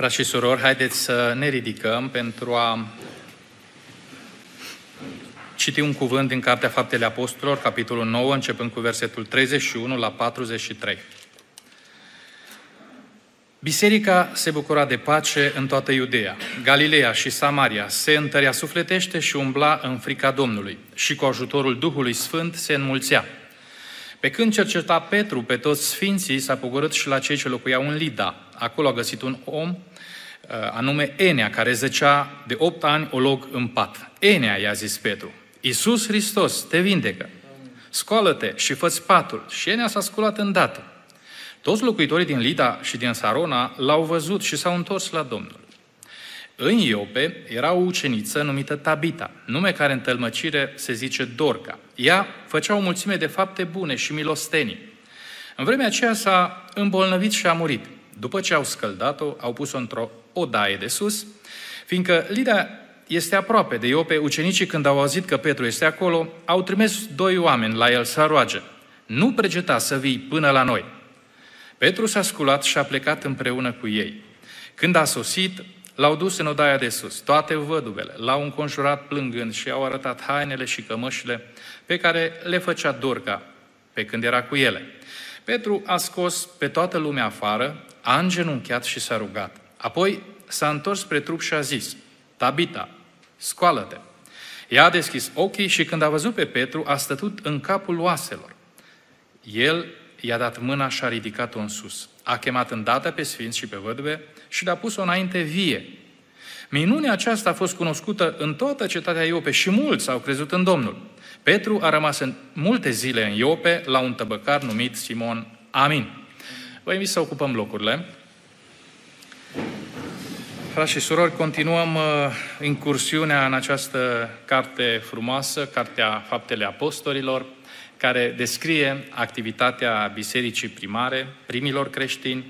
Frați și surori, haideți să ne ridicăm pentru a citi un cuvânt din Cartea Faptele Apostolilor, capitolul 9, începând cu versetul 31 la 43. Biserica se bucura de pace în toată Iudeea. Galileea și Samaria se întărea sufletește și umbla în frica Domnului și cu ajutorul Duhului Sfânt se înmulțea. Pe când cerceta Petru pe toți sfinții, s-a pogorât și la cei ce locuiau în Lida. Acolo a găsit un om, uh, anume Enea, care zăcea de opt ani olog în pat. Enea, i-a zis Petru, Iisus Hristos te vindecă. Scoală-te și fă patul. Și Enea s-a sculat îndată. Toți locuitorii din Lida și din Sarona l-au văzut și s-au întors la Domnul. În Iope era o uceniță numită Tabita, nume care în tălmăcire se zice Dorca. Ea făcea o mulțime de fapte bune și milostenii. În vremea aceea s-a îmbolnăvit și a murit. După ce au scăldat-o, au pus-o într-o odaie de sus, fiindcă Lida este aproape de Iope, ucenicii când au auzit că Petru este acolo, au trimis doi oameni la el să roage. Nu pregeta să vii până la noi. Petru s-a sculat și a plecat împreună cu ei. Când a sosit, L-au dus în odaia de sus, toate văduvele, l-au înconjurat plângând și au arătat hainele și cămășile pe care le făcea Dorca pe când era cu ele. Petru a scos pe toată lumea afară, a îngenunchiat și s-a rugat. Apoi s-a întors spre trup și a zis, Tabita, scoală-te! Ea a deschis ochii și când a văzut pe Petru, a stătut în capul oaselor. El i-a dat mâna și a ridicat-o în sus. A chemat îndată pe sfinți și pe văduve și le-a pus-o înainte vie. Minunea aceasta a fost cunoscută în toată cetatea Iope și mulți au crezut în Domnul. Petru a rămas în multe zile în Iope la un tăbăcar numit Simon. Amin. Vă invit să ocupăm locurile. Frați și surori, continuăm uh, incursiunea în această carte frumoasă, Cartea Faptele Apostolilor, care descrie activitatea bisericii primare, primilor creștini,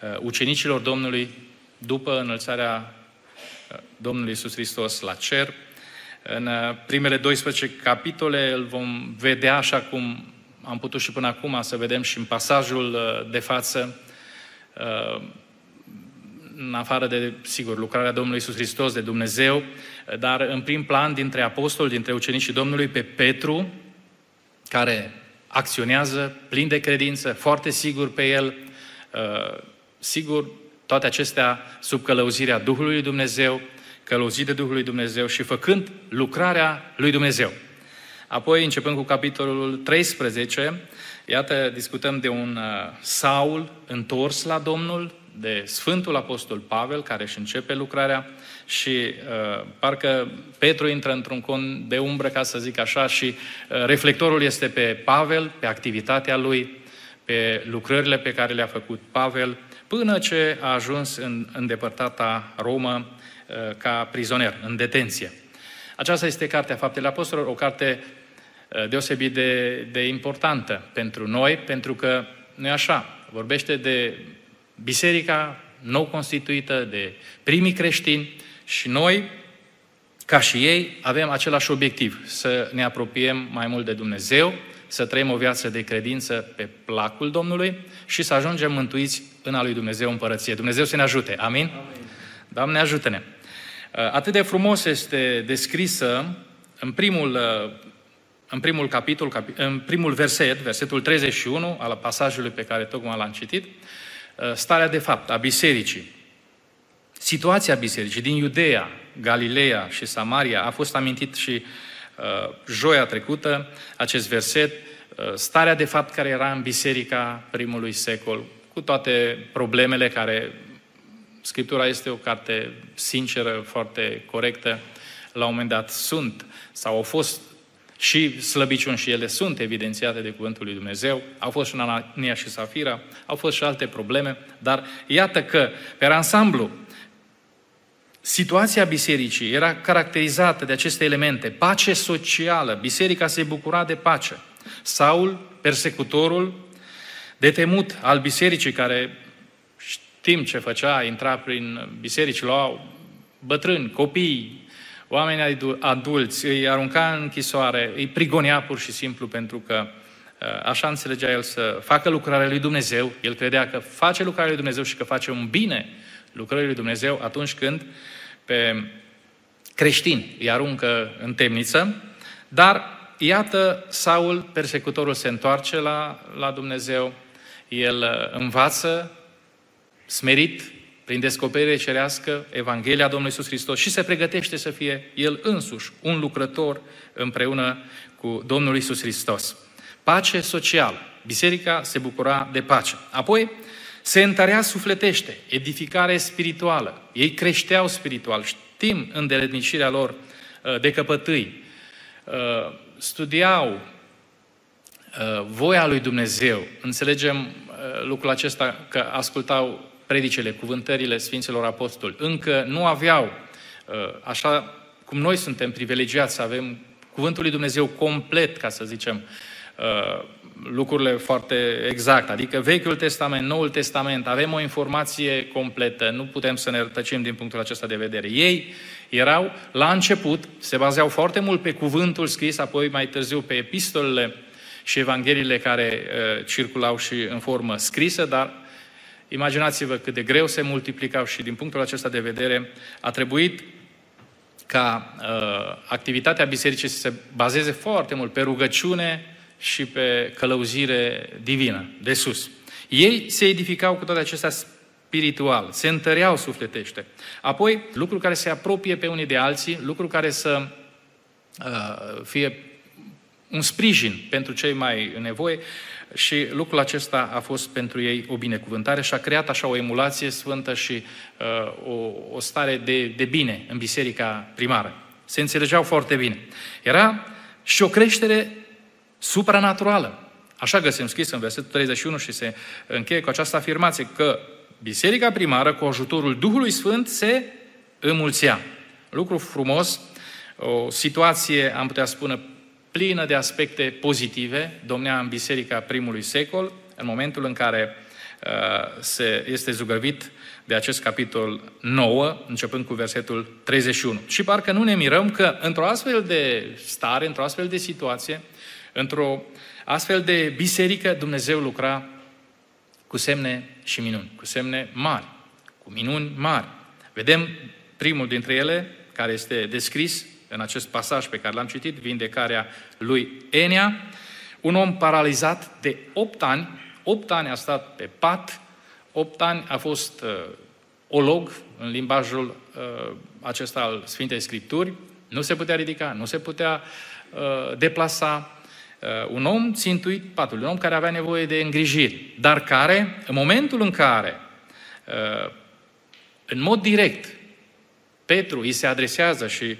uh, ucenicilor Domnului după înălțarea uh, Domnului Iisus Hristos la cer. În uh, primele 12 capitole îl vom vedea așa cum am putut și până acum să vedem și în pasajul de față, în afară de, sigur, lucrarea Domnului Iisus Hristos, de Dumnezeu, dar în prim plan dintre apostoli, dintre ucenicii Domnului, pe Petru, care acționează plin de credință, foarte sigur pe el, uh, sigur, toate acestea sub călăuzirea Duhului Dumnezeu, călăuzit de Duhul lui Dumnezeu și făcând lucrarea lui Dumnezeu. Apoi, începând cu capitolul 13, iată, discutăm de un uh, Saul întors la Domnul, de Sfântul Apostol Pavel, care își începe lucrarea și uh, parcă Petru intră într-un con de umbră, ca să zic așa, și uh, reflectorul este pe Pavel, pe activitatea lui, pe lucrările pe care le-a făcut Pavel, până ce a ajuns în îndepărtata Romă uh, ca prizonier, în detenție. Aceasta este Cartea Faptele Apostolilor, o carte uh, deosebit de, de importantă pentru noi, pentru că nu e așa, vorbește de biserica nou constituită, de primii creștini și noi, ca și ei, avem același obiectiv, să ne apropiem mai mult de Dumnezeu, să trăim o viață de credință pe placul Domnului și să ajungem mântuiți în a lui Dumnezeu împărăție. Dumnezeu să ne ajute. Amin? Amin. Doamne, ajută-ne! Atât de frumos este descrisă în primul, în primul capitol, în primul verset, versetul 31 al pasajului pe care tocmai l-am citit, Uh, starea de fapt a bisericii. Situația bisericii din Iudeea, Galileea și Samaria a fost amintit și uh, joia trecută, acest verset, uh, starea de fapt care era în biserica primului secol, cu toate problemele care Scriptura este o carte sinceră, foarte corectă, la un moment dat sunt sau au fost și slăbiciuni și ele sunt evidențiate de Cuvântul lui Dumnezeu. Au fost și în Anania și Safira, au fost și alte probleme, dar iată că, pe ansamblu, situația bisericii era caracterizată de aceste elemente. Pace socială, biserica se bucura de pace. Saul, persecutorul, de temut al bisericii, care știm ce făcea, intra prin biserici, luau bătrâni, copii, oameni adulți, îi arunca în închisoare, îi prigonea pur și simplu pentru că uh, așa înțelegea el să facă lucrarea lui Dumnezeu. El credea că face lucrarea lui Dumnezeu și că face un bine lucrării lui Dumnezeu atunci când pe creștini îi aruncă în temniță, dar iată, Saul, persecutorul, se întoarce la, la Dumnezeu, el uh, învață, smerit, prin descoperire cerească, Evanghelia Domnului Iisus Hristos și se pregătește să fie el însuși un lucrător împreună cu Domnul Iisus Hristos. Pace socială. Biserica se bucura de pace. Apoi, se întărea sufletește, edificare spirituală. Ei creșteau spiritual. Știm îndeletnicirea lor uh, de căpătâi. Uh, studiau uh, voia lui Dumnezeu. Înțelegem lucrul acesta că ascultau predicele, cuvântările Sfinților Apostoli. Încă nu aveau, așa cum noi suntem privilegiați să avem cuvântul lui Dumnezeu complet, ca să zicem, lucrurile foarte exact. Adică Vechiul Testament, Noul Testament, avem o informație completă, nu putem să ne tăcem din punctul acesta de vedere. Ei erau, la început, se bazeau foarte mult pe cuvântul scris, apoi mai târziu pe epistolele și evangheliile care uh, circulau și în formă scrisă, dar imaginați-vă cât de greu se multiplicau și din punctul acesta de vedere a trebuit ca uh, activitatea bisericii să se bazeze foarte mult pe rugăciune, și pe călăuzire divină, de sus. Ei se edificau cu toate acestea spiritual, se întăreau sufletește. Apoi, lucruri care se apropie pe unii de alții, lucruri care să uh, fie un sprijin pentru cei mai în nevoie și lucrul acesta a fost pentru ei o binecuvântare și a creat așa o emulație sfântă și uh, o, o stare de, de bine în biserica primară. Se înțelegeau foarte bine. Era și o creștere supranaturală. Așa găsim scris în versetul 31 și se încheie cu această afirmație că biserica primară, cu ajutorul Duhului Sfânt, se înmulțea. Lucru frumos, o situație, am putea spune, plină de aspecte pozitive, domnea în biserica primului secol, în momentul în care uh, se, este zugrăvit de acest capitol 9, începând cu versetul 31. Și parcă nu ne mirăm că într-o astfel de stare, într-o astfel de situație, Într-o astfel de biserică, Dumnezeu lucra cu semne și minuni, cu semne mari, cu minuni mari. Vedem primul dintre ele, care este descris în acest pasaj pe care l-am citit, vindecarea lui Enia, un om paralizat de 8 ani, 8 ani a stat pe pat, 8 ani a fost uh, olog în limbajul uh, acesta al Sfintei Scripturi, nu se putea ridica, nu se putea uh, deplasa, Uh, un om țintuit patul, un om care avea nevoie de îngrijiri, dar care, în momentul în care, uh, în mod direct, Petru îi se adresează și uh,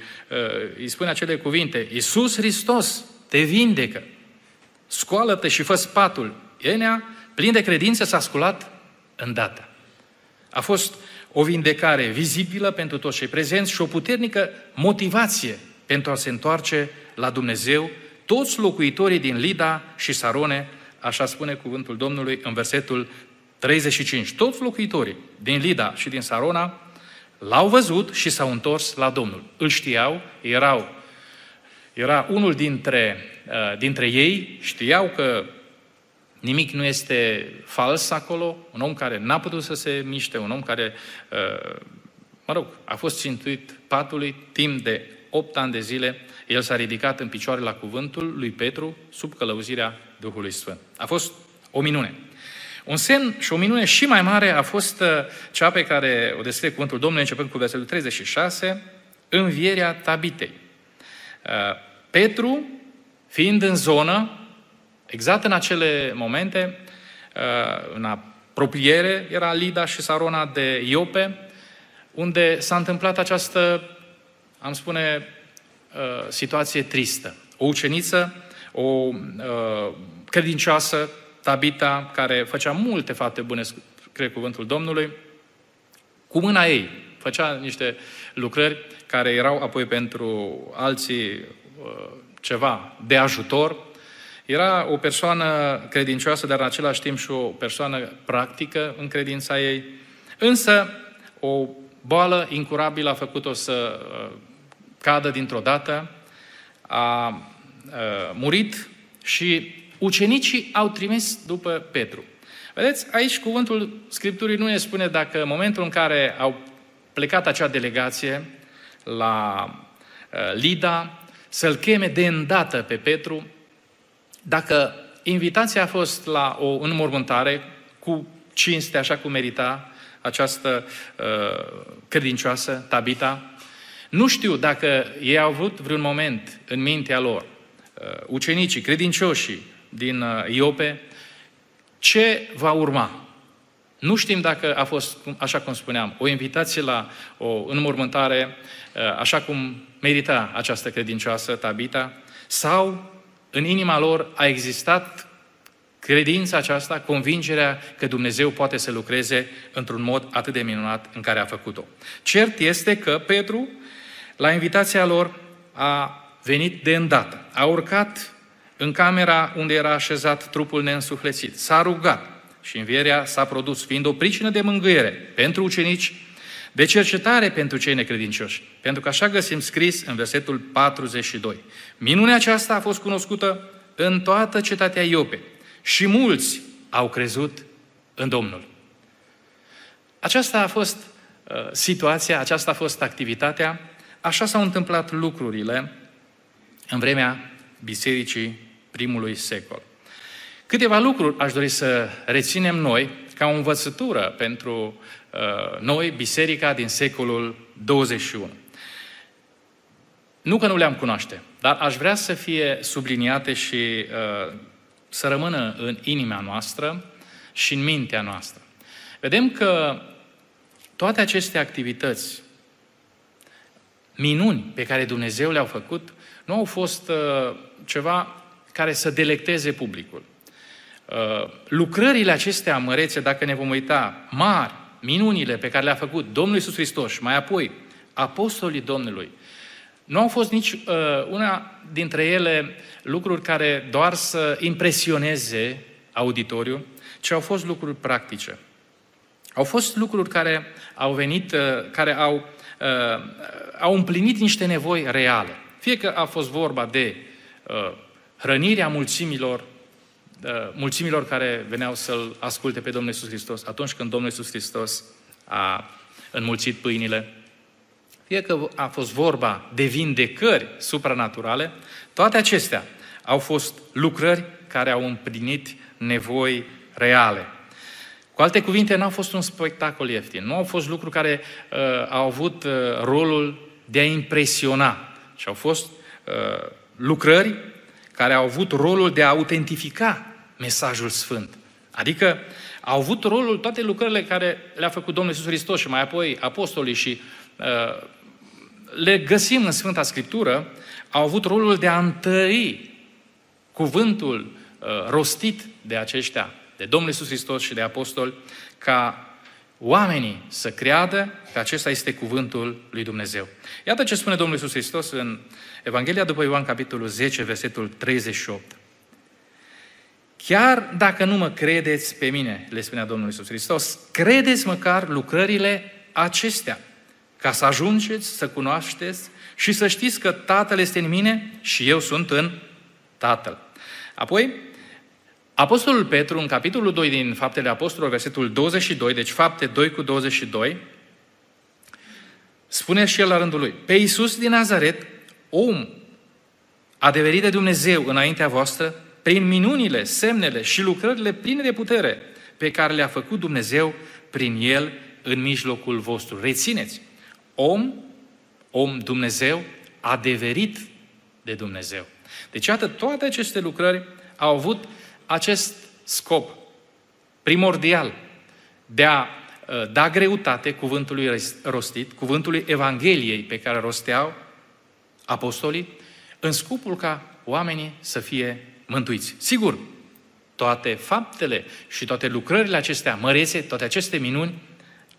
îi spune acele cuvinte, Iisus Hristos te vindecă, scoală-te și fă spatul. Enea, plin de credință, s-a sculat îndată. A fost o vindecare vizibilă pentru toți cei prezenți și o puternică motivație pentru a se întoarce la Dumnezeu toți locuitorii din Lida și Sarone, așa spune cuvântul Domnului în versetul 35. Toți locuitorii din Lida și din Sarona l-au văzut și s-au întors la Domnul. Îl știau, erau, era unul dintre, uh, dintre ei, știau că nimic nu este fals acolo, un om care n-a putut să se miște, un om care, uh, mă rog, a fost țintuit patului timp de 8 ani de zile, el s-a ridicat în picioare la cuvântul lui Petru sub călăuzirea Duhului Sfânt. A fost o minune. Un semn și o minune și mai mare a fost uh, cea pe care o descrie cuvântul Domnului începând cu versetul 36, învierea Tabitei. Uh, Petru, fiind în zonă, exact în acele momente, uh, în apropiere, era Lida și Sarona de Iope, unde s-a întâmplat această, am spune, Uh, situație tristă. O uceniță, o uh, credincioasă, Tabita, care făcea multe fapte bune, cred cuvântul Domnului, cu mâna ei făcea niște lucrări care erau apoi pentru alții uh, ceva de ajutor. Era o persoană credincioasă, dar în același timp și o persoană practică în credința ei. Însă, o boală incurabilă a făcut-o să uh, cadă dintr-o dată, a, a murit și ucenicii au trimis după Petru. Vedeți, aici cuvântul Scripturii nu ne spune dacă în momentul în care au plecat acea delegație la uh, Lida, să-l cheme de îndată pe Petru, dacă invitația a fost la o înmormântare cu cinste, așa cum merita această uh, credincioasă, Tabita, nu știu dacă ei au avut vreun moment în mintea lor, uh, ucenicii, credincioșii din uh, Iope, ce va urma. Nu știm dacă a fost, așa cum spuneam, o invitație la o înmormântare, uh, așa cum merita această credincioasă, Tabita, sau în inima lor a existat credința aceasta, convingerea că Dumnezeu poate să lucreze într-un mod atât de minunat în care a făcut-o. Cert este că Petru, la invitația lor, a venit de îndată. A urcat în camera unde era așezat trupul neînsuflețit. S-a rugat și învierea s-a produs, fiind o pricină de mângâiere pentru ucenici, de cercetare pentru cei necredincioși. Pentru că așa găsim scris în versetul 42. Minunea aceasta a fost cunoscută în toată cetatea Iope și mulți au crezut în Domnul. Aceasta a fost uh, situația, aceasta a fost activitatea, așa s-au întâmplat lucrurile în vremea bisericii primului secol. Câteva lucruri aș dori să reținem noi ca o învățătură pentru uh, noi, biserica din secolul 21. Nu că nu le-am cunoaște, dar aș vrea să fie subliniate și uh, să rămână în inima noastră și în mintea noastră. Vedem că toate aceste activități, minuni pe care Dumnezeu le-au făcut, nu au fost uh, ceva care să delecteze publicul. Uh, lucrările acestea mărețe, dacă ne vom uita, mari, minunile pe care le-a făcut Domnul Iisus Hristos și mai apoi apostolii Domnului, nu au fost nici uh, una dintre ele lucruri care doar să impresioneze auditoriu, ci au fost lucruri practice. Au fost lucruri care au venit, uh, care au, uh, au împlinit niște nevoi reale. Fie că a fost vorba de uh, hrănirea mulțimilor, uh, mulțimilor care veneau să-L asculte pe Domnul Iisus Hristos atunci când Domnul Iisus Hristos a înmulțit pâinile, fie că a fost vorba de vindecări supranaturale, toate acestea au fost lucrări care au împlinit nevoi reale. Cu alte cuvinte, nu au fost un spectacol ieftin, nu au fost lucruri care uh, au avut uh, rolul de a impresiona, ci au fost uh, lucrări care au avut rolul de a autentifica mesajul sfânt. Adică au avut rolul toate lucrările care le-a făcut Domnul Iisus Hristos și mai apoi apostolii și uh, le găsim în Sfânta Scriptură, au avut rolul de a întări cuvântul uh, rostit de aceștia, de Domnul Iisus Hristos și de apostoli, ca oamenii să creadă că acesta este cuvântul lui Dumnezeu. Iată ce spune Domnul Iisus Hristos în Evanghelia după Ioan, capitolul 10, versetul 38. Chiar dacă nu mă credeți pe mine, le spunea Domnul Iisus Hristos, credeți măcar lucrările acestea, ca să ajungeți să cunoașteți și să știți că Tatăl este în mine și eu sunt în Tatăl. Apoi, Apostolul Petru, în capitolul 2 din Faptele Apostolilor, versetul 22, deci Fapte 2 cu 22, spune și el la rândul lui, pe Iisus din Nazaret, om adeverit de Dumnezeu înaintea voastră, prin minunile, semnele și lucrările pline de putere pe care le-a făcut Dumnezeu prin El în mijlocul vostru. Rețineți, om, om Dumnezeu, adeverit de Dumnezeu. Deci, iată, toate aceste lucrări au avut acest scop primordial de a uh, da greutate cuvântului rostit, cuvântului Evangheliei pe care rosteau apostolii, în scopul ca oamenii să fie mântuiți. Sigur, toate faptele și toate lucrările acestea mărețe, toate aceste minuni,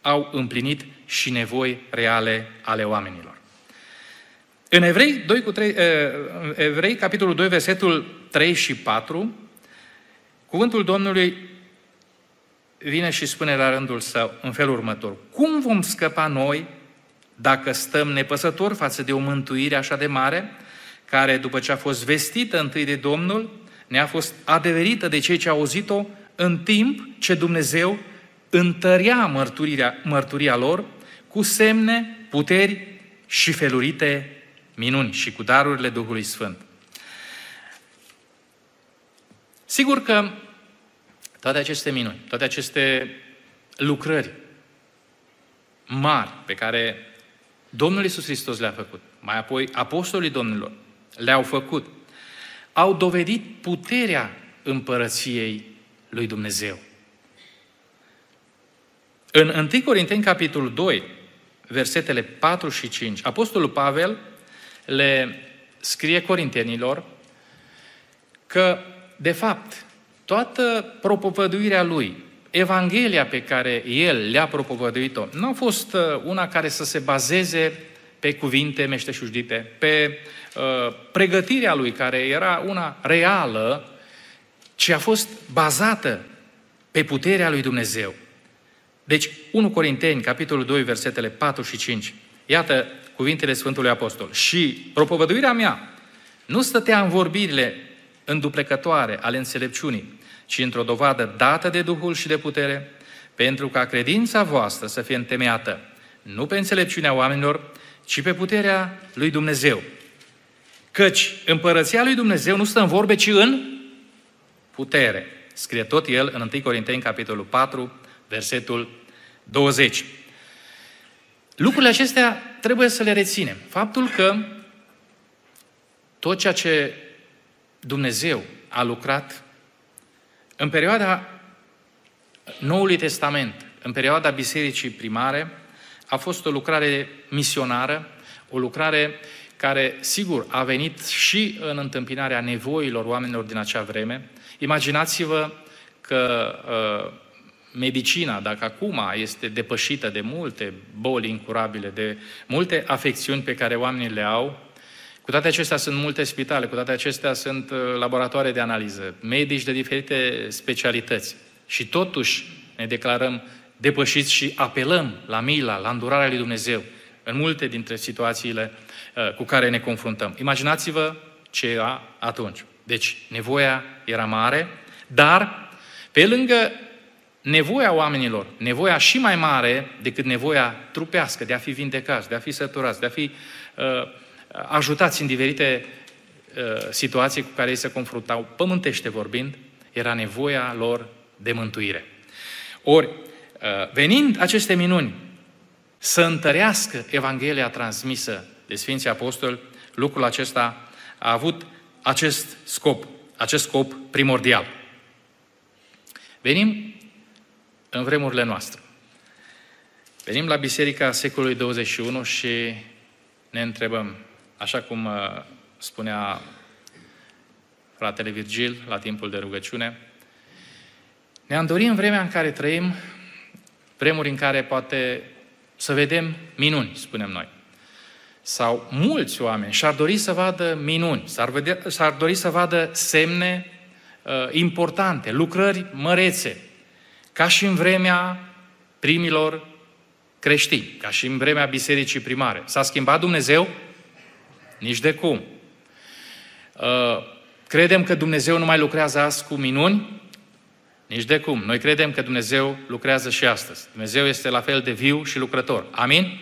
au împlinit și nevoi reale ale oamenilor. În Evrei, 2 cu 3, eh, Evrei, capitolul 2, versetul 3 și 4, cuvântul Domnului vine și spune la rândul său în felul următor. Cum vom scăpa noi dacă stăm nepăsători față de o mântuire așa de mare, care, după ce a fost vestită întâi de Domnul, ne-a fost adeverită de cei ce au auzit-o în timp ce Dumnezeu întărea mărturirea, mărturia lor cu semne, puteri și felurite minuni și cu darurile Duhului Sfânt. Sigur că toate aceste minuni, toate aceste lucrări mari pe care Domnul Iisus Hristos le-a făcut, mai apoi apostolii Domnilor le-au făcut, au dovedit puterea împărăției lui Dumnezeu. În 1 Corinteni, capitolul 2, versetele 4 și 5, Apostolul Pavel le scrie corintenilor că, de fapt, toată propovăduirea lui, Evanghelia pe care el le-a propovăduit-o, nu a fost uh, una care să se bazeze pe cuvinte meșteșugite, pe uh, pregătirea lui, care era una reală, ci a fost bazată pe puterea lui Dumnezeu. Deci, 1 Corinteni, capitolul 2, versetele 4 și 5. Iată cuvintele Sfântului Apostol. Și propovăduirea mea nu stătea în vorbirile înduplecătoare ale înțelepciunii, ci într-o dovadă dată de Duhul și de putere, pentru ca credința voastră să fie întemeiată nu pe înțelepciunea oamenilor, ci pe puterea lui Dumnezeu. Căci împărăția lui Dumnezeu nu stă în vorbe, ci în putere. Scrie tot el în 1 Corinteni, capitolul 4, versetul 20. Lucrurile acestea trebuie să le reținem. Faptul că tot ceea ce Dumnezeu a lucrat în perioada Noului Testament, în perioada Bisericii primare, a fost o lucrare misionară, o lucrare care, sigur, a venit și în întâmpinarea nevoilor oamenilor din acea vreme. Imaginați-vă că uh, medicina, dacă acum este depășită de multe boli incurabile, de multe afecțiuni pe care oamenii le au, cu toate acestea sunt multe spitale, cu toate acestea sunt uh, laboratoare de analiză, medici de diferite specialități. Și totuși ne declarăm depășiți și apelăm la mila, la îndurarea lui Dumnezeu în multe dintre situațiile uh, cu care ne confruntăm. Imaginați-vă ce era atunci. Deci, nevoia era mare, dar pe lângă nevoia oamenilor, nevoia și mai mare decât nevoia trupească de a fi vindecați, de a fi săturați, de a fi uh, ajutați în diferite uh, situații cu care ei se confruntau, pământește vorbind, era nevoia lor de mântuire. Ori, uh, venind aceste minuni să întărească Evanghelia transmisă de Sfinții Apostoli, lucrul acesta a avut acest scop, acest scop primordial. Venim în vremurile noastre. Venim la Biserica secolului 21 și ne întrebăm, așa cum uh, spunea fratele Virgil la timpul de rugăciune, ne-am dorit în vremea în care trăim, vremuri în care poate să vedem minuni, spunem noi. Sau mulți oameni și-ar dori să vadă minuni, s-ar, vedea, s-ar dori să vadă semne uh, importante, lucrări mărețe, ca și în vremea primilor creștini, ca și în vremea bisericii primare. S-a schimbat Dumnezeu? Nici de cum. Uh, credem că Dumnezeu nu mai lucrează azi cu minuni? Nici de cum. Noi credem că Dumnezeu lucrează și astăzi. Dumnezeu este la fel de viu și lucrător. Amin?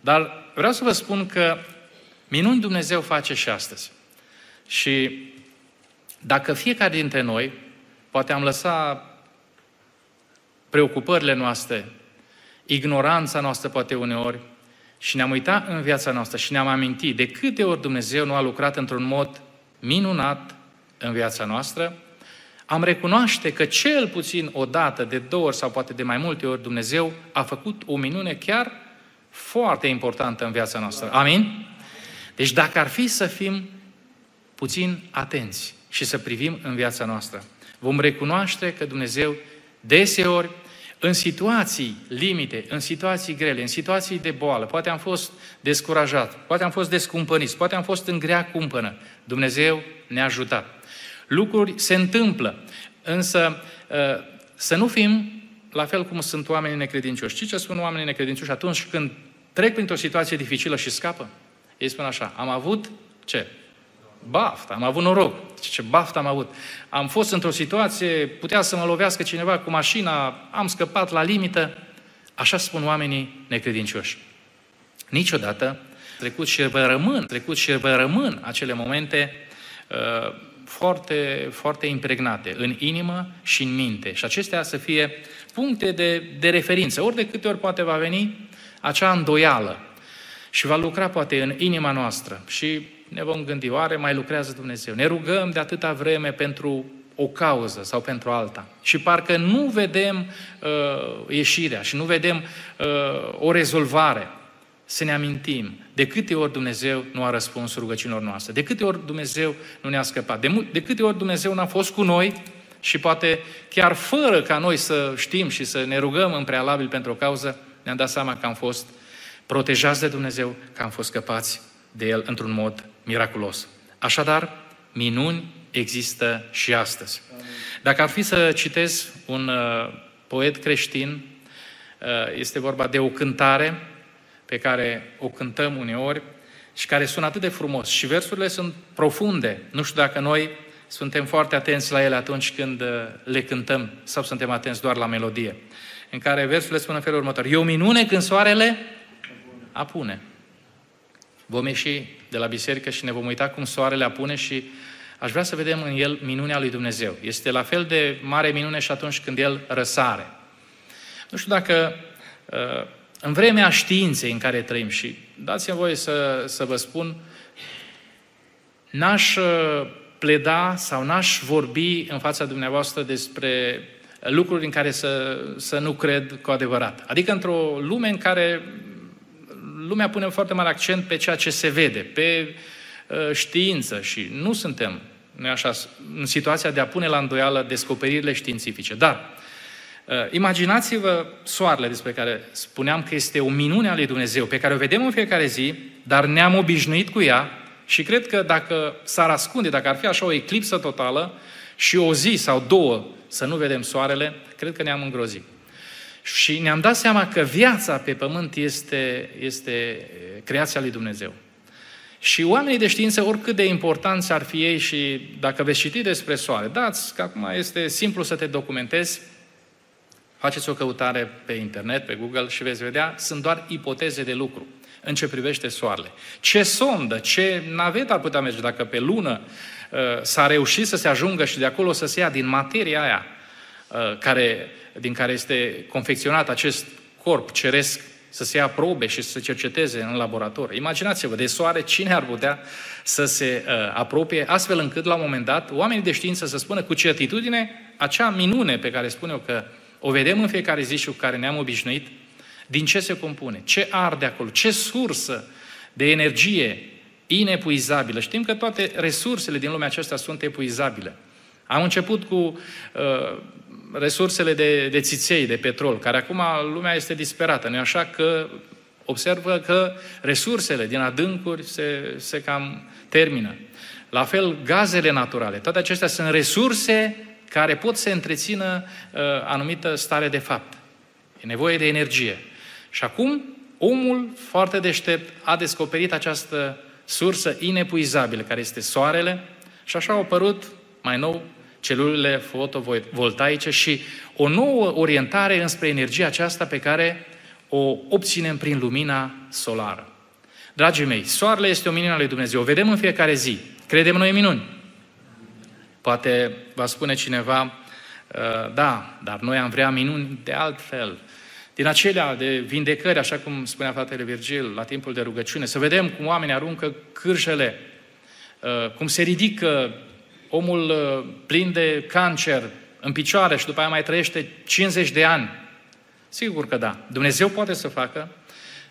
Dar vreau să vă spun că minuni Dumnezeu face și astăzi. Și dacă fiecare dintre noi, poate am lăsat preocupările noastre, ignoranța noastră poate uneori, și ne-am uitat în viața noastră și ne-am amintit de câte ori Dumnezeu nu a lucrat într-un mod minunat în viața noastră, am recunoaște că cel puțin o dată, de două ori sau poate de mai multe ori Dumnezeu a făcut o minune chiar foarte importantă în viața noastră. Amin? Deci dacă ar fi să fim puțin atenți și să privim în viața noastră, vom recunoaște că Dumnezeu deseori în situații limite, în situații grele, în situații de boală, poate am fost descurajat, poate am fost descumpăniți, poate am fost în grea cumpănă, Dumnezeu ne-a ajutat. Lucruri se întâmplă, însă ă, să nu fim la fel cum sunt oamenii necredincioși. Ce ce spun oamenii necredincioși atunci când trec printr-o situație dificilă și scapă? Ei spun așa, am avut ce? Baft, am avut noroc. Ce baft am avut. Am fost într-o situație, putea să mă lovească cineva cu mașina, am scăpat la limită. Așa spun oamenii necredincioși. Niciodată trecut și vă rămân, trecut și vă rămân acele momente uh, foarte, foarte impregnate în inimă și în minte. Și acestea să fie puncte de, de referință. Ori de câte ori poate va veni acea îndoială și va lucra poate în inima noastră și ne vom gândi, oare mai lucrează Dumnezeu? Ne rugăm de atâta vreme pentru o cauză sau pentru alta. Și parcă nu vedem uh, ieșirea și nu vedem uh, o rezolvare. Să ne amintim de câte ori Dumnezeu nu a răspuns rugăciunilor noastre, de câte ori Dumnezeu nu ne-a scăpat, de, de câte ori Dumnezeu n-a fost cu noi și poate chiar fără ca noi să știm și să ne rugăm în prealabil pentru o cauză, ne-am dat seama că am fost protejați de Dumnezeu, că am fost scăpați de El într-un mod miraculos. Așadar, minuni există și astăzi. Dacă ar fi să citez un uh, poet creștin, uh, este vorba de o cântare pe care o cântăm uneori și care sună atât de frumos. Și versurile sunt profunde. Nu știu dacă noi suntem foarte atenți la ele atunci când uh, le cântăm sau suntem atenți doar la melodie. În care versurile spun în felul următor. E o minune când soarele apune. Vom ieși de la biserică și ne vom uita cum soarele apune și aș vrea să vedem în el minunea lui Dumnezeu. Este la fel de mare minune și atunci când el răsare. Nu știu dacă uh, în vremea științei în care trăim și dați-mi voie să, să vă spun, n-aș uh, pleda sau n-aș vorbi în fața dumneavoastră despre lucruri în care să, să nu cred cu adevărat. Adică într-o lume în care lumea pune foarte mare accent pe ceea ce se vede, pe uh, știință și nu suntem, nu așa, în situația de a pune la îndoială descoperirile științifice. Dar uh, imaginați-vă soarele despre care spuneam că este o minune a lui Dumnezeu, pe care o vedem în fiecare zi, dar ne-am obișnuit cu ea și cred că dacă s-ar ascunde, dacă ar fi așa o eclipsă totală și o zi sau două să nu vedem soarele, cred că ne-am îngrozit. Și ne-am dat seama că viața pe pământ este, este creația lui Dumnezeu. Și oamenii de știință, oricât de importanți ar fi ei și dacă veți citi despre soare, dați că acum este simplu să te documentezi, faceți o căutare pe internet, pe Google și veți vedea, sunt doar ipoteze de lucru în ce privește soarele. Ce sondă, ce navet ar putea merge dacă pe lună uh, s-a reușit să se ajungă și de acolo să se ia din materia aia uh, care din care este confecționat acest corp ceresc să se ia probe și să se cerceteze în laborator. Imaginați-vă, de soare, cine ar putea să se uh, apropie, astfel încât, la un moment dat, oamenii de știință să spună cu certitudine acea minune pe care spun eu că o vedem în fiecare zi și cu care ne-am obișnuit, din ce se compune, ce arde acolo, ce sursă de energie inepuizabilă. Știm că toate resursele din lumea aceasta sunt epuizabile. Am început cu uh, resursele de, de țiței, de petrol, care acum lumea este disperată. Nu așa că observă că resursele din adâncuri se, se cam termină. La fel, gazele naturale. Toate acestea sunt resurse care pot să întrețină uh, anumită stare de fapt. E nevoie de energie. Și acum, omul foarte deștept a descoperit această sursă inepuizabilă, care este soarele, și așa au apărut mai nou celulele fotovoltaice și o nouă orientare înspre energia aceasta pe care o obținem prin lumina solară. Dragii mei, soarele este o minune a lui Dumnezeu. O vedem în fiecare zi. Credem noi în minuni. Poate va spune cineva, uh, da, dar noi am vrea minuni de altfel. Din acelea de vindecări, așa cum spunea fratele Virgil, la timpul de rugăciune, să vedem cum oamenii aruncă cârjele, uh, cum se ridică omul uh, plin de cancer în picioare și după aia mai trăiește 50 de ani? Sigur că da. Dumnezeu poate să facă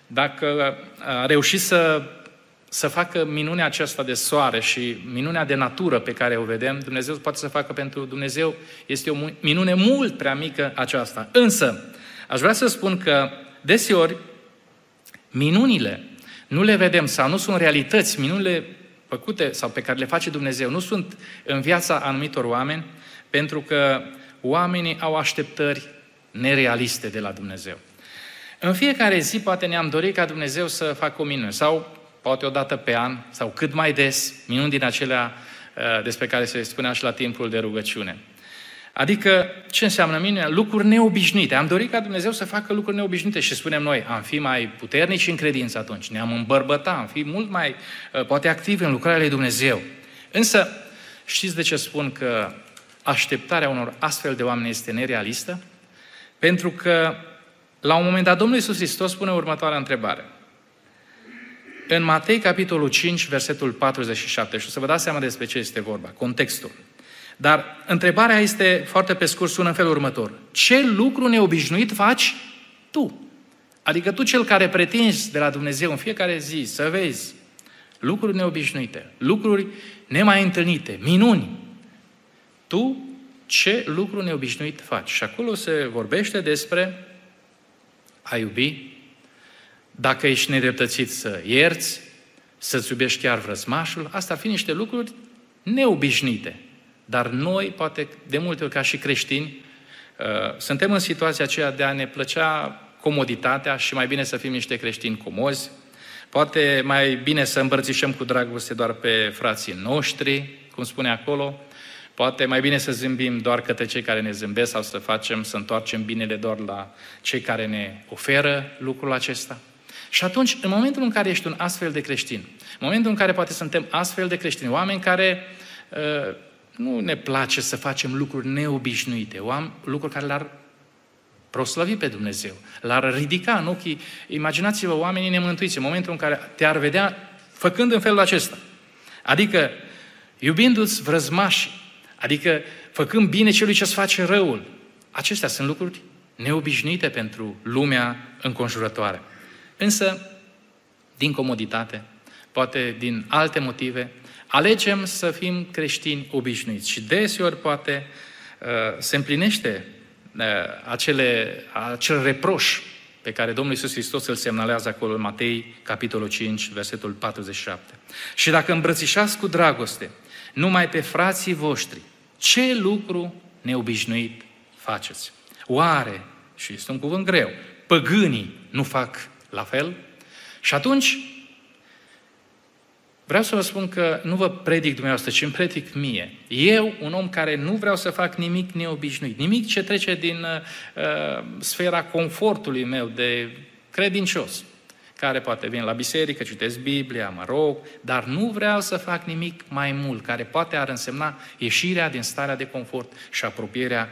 dacă a reușit să, să facă minunea aceasta de soare și minunea de natură pe care o vedem, Dumnezeu poate să facă pentru Dumnezeu. Este o minune mult prea mică aceasta. Însă, aș vrea să spun că deseori minunile nu le vedem sau nu sunt realități, minunile făcute sau pe care le face Dumnezeu nu sunt în viața anumitor oameni, pentru că oamenii au așteptări nerealiste de la Dumnezeu. În fiecare zi poate ne-am dorit ca Dumnezeu să facă o minune sau poate o dată pe an sau cât mai des, minuni din acelea uh, despre care se spunea și la timpul de rugăciune. Adică, ce înseamnă mine? Lucruri neobișnuite. Am dorit ca Dumnezeu să facă lucruri neobișnuite și spunem noi, am fi mai puternici în credință atunci, ne-am îmbărbăta, am fi mult mai, uh, poate, activi în lucrarea lui Dumnezeu. Însă, știți de ce spun că așteptarea unor astfel de oameni este nerealistă? Pentru că, la un moment dat, Domnul Iisus Hristos spune următoarea întrebare. În Matei, capitolul 5, versetul 47, și o să vă dați seama despre ce este vorba, contextul. Dar întrebarea este, foarte pe scurt, sună în felul următor. Ce lucru neobișnuit faci tu? Adică tu cel care pretinzi de la Dumnezeu în fiecare zi să vezi lucruri neobișnuite, lucruri nemai întâlnite, minuni. Tu ce lucru neobișnuit faci? Și acolo se vorbește despre a iubi, dacă ești nedreptățit să ierți, să-ți iubești chiar vrăzmașul, asta ar fi niște lucruri neobișnuite. Dar noi, poate de multe ori ca și creștini, uh, suntem în situația aceea de a ne plăcea comoditatea și mai bine să fim niște creștini comozi, poate mai bine să îmbărțișăm cu dragoste doar pe frații noștri, cum spune acolo, poate mai bine să zâmbim doar către cei care ne zâmbesc sau să facem, să întoarcem binele doar la cei care ne oferă lucrul acesta. Și atunci, în momentul în care ești un astfel de creștin, în momentul în care poate suntem astfel de creștini, oameni care uh, nu ne place să facem lucruri neobișnuite, lucruri care l-ar proslăvi pe Dumnezeu, l-ar ridica în ochii. Imaginați-vă oamenii nemântuiți în momentul în care te-ar vedea făcând în felul acesta. Adică iubindu-ți vrăzmași, adică făcând bine celui ce-ți face răul. Acestea sunt lucruri neobișnuite pentru lumea înconjurătoare. Însă, din comoditate, poate din alte motive, Alegem să fim creștini obișnuiți și deseori poate uh, se împlinește uh, acele, acel reproș pe care Domnul Iisus Hristos îl semnalează acolo în Matei, capitolul 5, versetul 47. Și dacă îmbrățișați cu dragoste numai pe frații voștri, ce lucru neobișnuit faceți? Oare, și este un cuvânt greu, păgânii nu fac la fel? Și atunci Vreau să vă spun că nu vă predic dumneavoastră, ci îmi predic mie. Eu, un om care nu vreau să fac nimic neobișnuit, nimic ce trece din uh, sfera confortului meu de credincios, care poate vin la biserică, citesc Biblia, mă rog, dar nu vreau să fac nimic mai mult, care poate ar însemna ieșirea din starea de confort și apropierea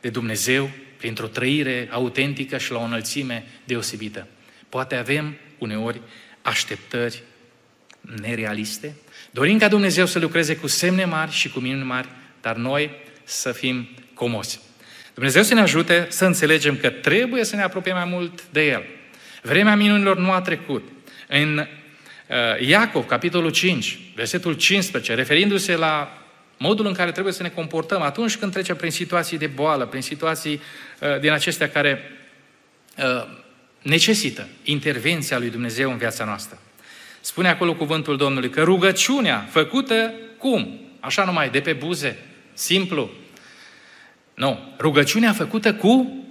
de Dumnezeu printr-o trăire autentică și la o înălțime deosebită. Poate avem uneori așteptări nerealiste. Dorim ca Dumnezeu să lucreze cu semne mari și cu minuni mari, dar noi să fim comozi. Dumnezeu să ne ajute să înțelegem că trebuie să ne apropiem mai mult de El. Vremea minunilor nu a trecut. În uh, Iacov, capitolul 5, versetul 15, referindu-se la modul în care trebuie să ne comportăm atunci când trecem prin situații de boală, prin situații uh, din acestea care uh, necesită intervenția lui Dumnezeu în viața noastră. Spune acolo cuvântul Domnului că rugăciunea făcută cum? Așa numai, de pe buze, simplu. Nu, rugăciunea făcută cu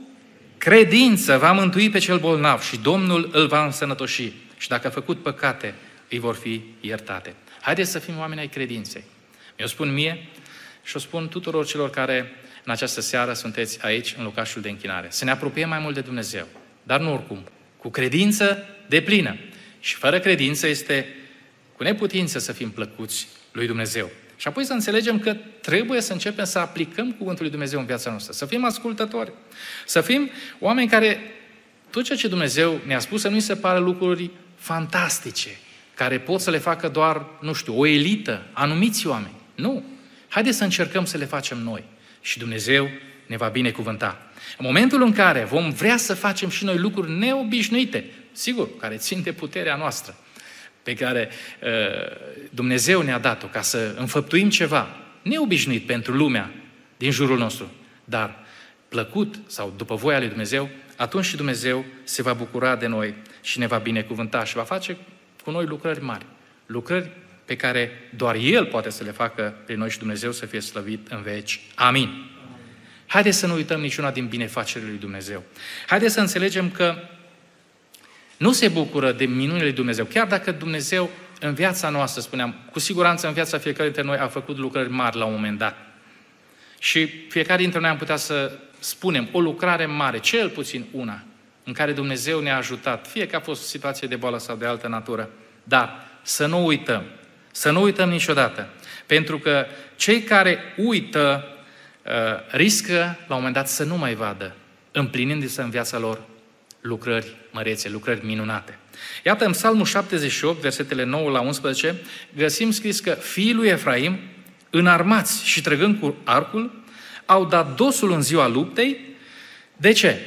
credință va mântui pe cel bolnav și Domnul îl va însănătoși. Și dacă a făcut păcate, îi vor fi iertate. Haideți să fim oameni ai credinței. Mi-o spun mie și o spun tuturor celor care în această seară sunteți aici, în locașul de închinare. Să ne apropiem mai mult de Dumnezeu, dar nu oricum, cu credință de plină. Și fără credință este cu neputință să fim plăcuți lui Dumnezeu. Și apoi să înțelegem că trebuie să începem să aplicăm Cuvântul lui Dumnezeu în viața noastră, să fim ascultători, să fim oameni care tot ceea ce Dumnezeu ne-a spus să nu-i se pară lucruri fantastice, care pot să le facă doar, nu știu, o elită, anumiți oameni. Nu. Haideți să încercăm să le facem noi. Și Dumnezeu ne va binecuvânta. În momentul în care vom vrea să facem și noi lucruri neobișnuite, sigur, care țin de puterea noastră, pe care uh, Dumnezeu ne-a dat-o ca să înfăptuim ceva neobișnuit pentru lumea din jurul nostru, dar plăcut sau după voia lui Dumnezeu, atunci și Dumnezeu se va bucura de noi și ne va binecuvânta și va face cu noi lucrări mari. Lucrări pe care doar El poate să le facă prin noi și Dumnezeu să fie slăvit în veci. Amin. Haideți să nu uităm niciuna din binefacerile lui Dumnezeu. Haideți să înțelegem că nu se bucură de minunile lui Dumnezeu. Chiar dacă Dumnezeu în viața noastră, spuneam, cu siguranță în viața fiecare dintre noi a făcut lucrări mari la un moment dat. Și fiecare dintre noi am putea să spunem o lucrare mare, cel puțin una, în care Dumnezeu ne-a ajutat, fie că a fost o situație de boală sau de altă natură. Dar să nu uităm, să nu uităm niciodată, pentru că cei care uită uh, riscă la un moment dat să nu mai vadă, împlinindu-se în viața lor lucrări mărețe, lucrări minunate. Iată, în Psalmul 78, versetele 9 la 11, găsim scris că fiii lui Efraim, înarmați și trăgând cu arcul, au dat dosul în ziua luptei. De ce?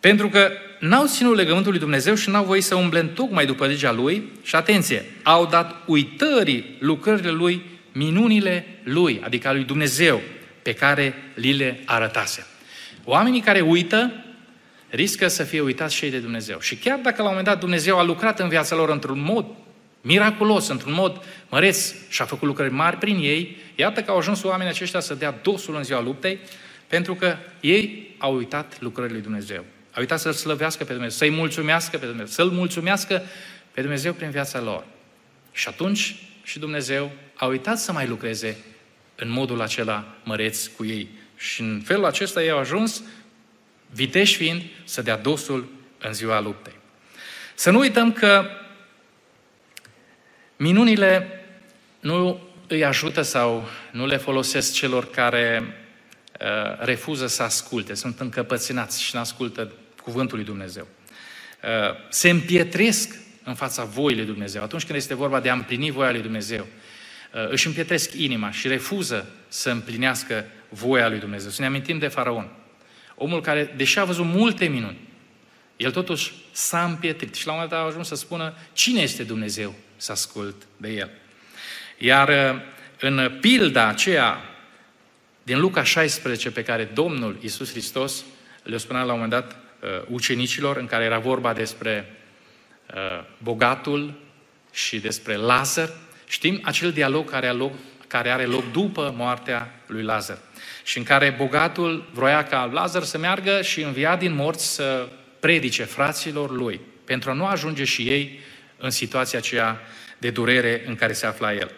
Pentru că n-au ținut legământul lui Dumnezeu și n-au voit să umble în tocmai după legea lui și, atenție, au dat uitării lucrările lui, minunile lui, adică a lui Dumnezeu, pe care li le arătase. Oamenii care uită riscă să fie uitați și ei de Dumnezeu. Și chiar dacă la un moment dat Dumnezeu a lucrat în viața lor într-un mod miraculos, într-un mod măreț și a făcut lucrări mari prin ei, iată că au ajuns oamenii aceștia să dea dosul în ziua luptei, pentru că ei au uitat lucrările lui Dumnezeu. Au uitat să-L slăvească pe Dumnezeu, să-i mulțumească pe Dumnezeu, să-L mulțumească pe Dumnezeu prin viața lor. Și atunci și Dumnezeu a uitat să mai lucreze în modul acela măreț cu ei. Și în felul acesta ei au ajuns, viteși fiind, să dea dosul în ziua luptei. Să nu uităm că minunile nu îi ajută sau nu le folosesc celor care uh, refuză să asculte, sunt încăpățânați și nu ascultă cuvântul lui Dumnezeu. Uh, se împietresc în fața voii lui Dumnezeu. Atunci când este vorba de a împlini voia lui Dumnezeu, uh, își împietresc inima și refuză să împlinească voia lui Dumnezeu. Să ne amintim de Faraon. Omul care, deși a văzut multe minuni, el totuși s-a împietrit și la un moment dat a ajuns să spună cine este Dumnezeu să ascult de el. Iar uh, în pilda aceea din Luca 16 pe care Domnul Iisus Hristos le spunea la un moment dat uh, ucenicilor, în care era vorba despre uh, bogatul și despre Lazar, știm acel dialog care are loc, care are loc după moartea lui Lazar și în care bogatul vroia ca Lazar să meargă și învia din morți să predice fraților lui, pentru a nu ajunge și ei în situația aceea de durere în care se afla el.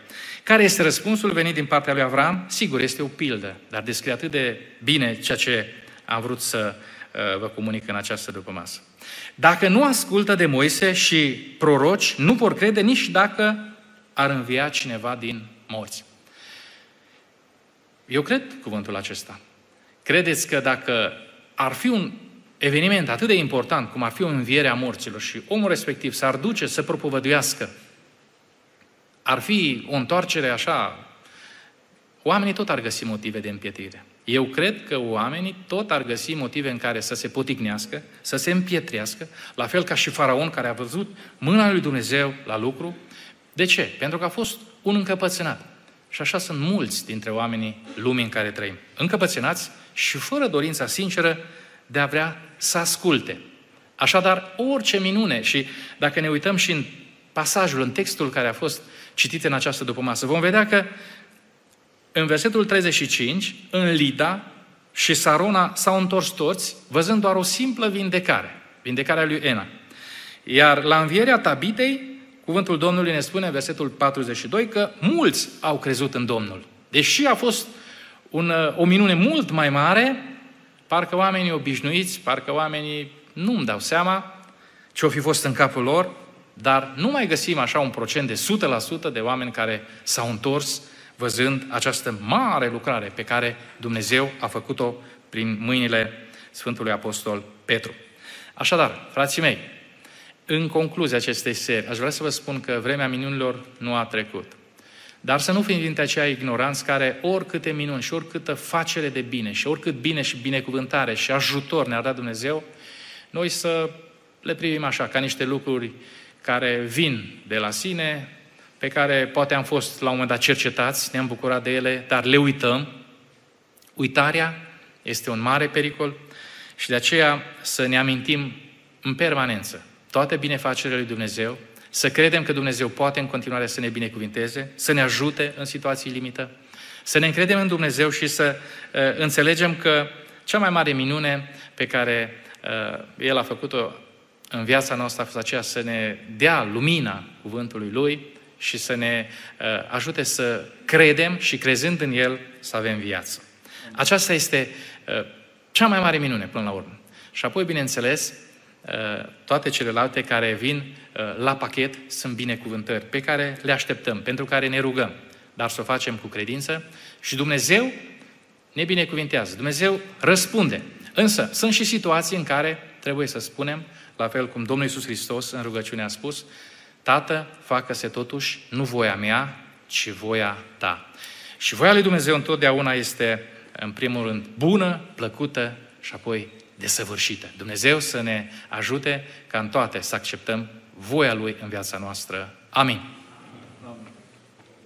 Care este răspunsul venit din partea lui Avram? Sigur, este o pildă, dar descrie atât de bine ceea ce am vrut să uh, vă comunic în această după masă. Dacă nu ascultă de Moise și proroci, nu vor crede nici dacă ar învia cineva din morți. Eu cred cuvântul acesta. Credeți că dacă ar fi un eveniment atât de important cum ar fi o înviere a morților și omul respectiv s-ar duce să propovăduiască, ar fi o întoarcere așa, oamenii tot ar găsi motive de împietrire. Eu cred că oamenii tot ar găsi motive în care să se poticnească, să se împietrească, la fel ca și faraon care a văzut mâna lui Dumnezeu la lucru. De ce? Pentru că a fost un încăpățânat. Și așa sunt mulți dintre oamenii lumii în care trăim. Încăpățânați și fără dorința sinceră de a vrea să asculte. Așadar, orice minune și dacă ne uităm și în pasajul, în textul care a fost citit în această dupămasă, vom vedea că în versetul 35, în Lida și Sarona s-au întors toți, văzând doar o simplă vindecare, vindecarea lui Ena. Iar la învierea Tabitei, cuvântul Domnului ne spune în versetul 42 că mulți au crezut în Domnul. Deși a fost un, o minune mult mai mare, Parcă oamenii obișnuiți, parcă oamenii nu-mi dau seama ce-o fi fost în capul lor, dar nu mai găsim așa un procent de 100% de oameni care s-au întors văzând această mare lucrare pe care Dumnezeu a făcut-o prin mâinile Sfântului Apostol Petru. Așadar, frații mei, în concluzia acestei serii, aș vrea să vă spun că vremea minunilor nu a trecut. Dar să nu fim dintre aceia ignoranți care oricâte minuni și oricâtă facere de bine și oricât bine și binecuvântare și ajutor ne-ar da Dumnezeu, noi să le privim așa, ca niște lucruri care vin de la sine, pe care poate am fost la un moment dat cercetați, ne-am bucurat de ele, dar le uităm. Uitarea este un mare pericol și de aceea să ne amintim în permanență toate binefacerile lui Dumnezeu, să credem că Dumnezeu poate în continuare să ne binecuvinteze, să ne ajute în situații limită, să ne încredem în Dumnezeu și să uh, înțelegem că cea mai mare minune pe care uh, El a făcut-o în viața noastră a fost aceea să ne dea lumina cuvântului Lui și să ne uh, ajute să credem și crezând în El să avem viață. Aceasta este uh, cea mai mare minune până la urmă. Și apoi, bineînțeles, uh, toate celelalte care vin uh, la pachet sunt binecuvântări pe care le așteptăm, pentru care ne rugăm, dar să o facem cu credință și Dumnezeu ne binecuvintează. Dumnezeu răspunde. Însă, sunt și situații în care trebuie să spunem, la fel cum Domnul Iisus Hristos în rugăciune a spus, Tată, facă-se totuși nu voia mea, ci voia ta. Și voia lui Dumnezeu întotdeauna este, în primul rând, bună, plăcută și apoi desăvârșită. Dumnezeu să ne ajute ca în toate să acceptăm voia Lui în viața noastră. Amin.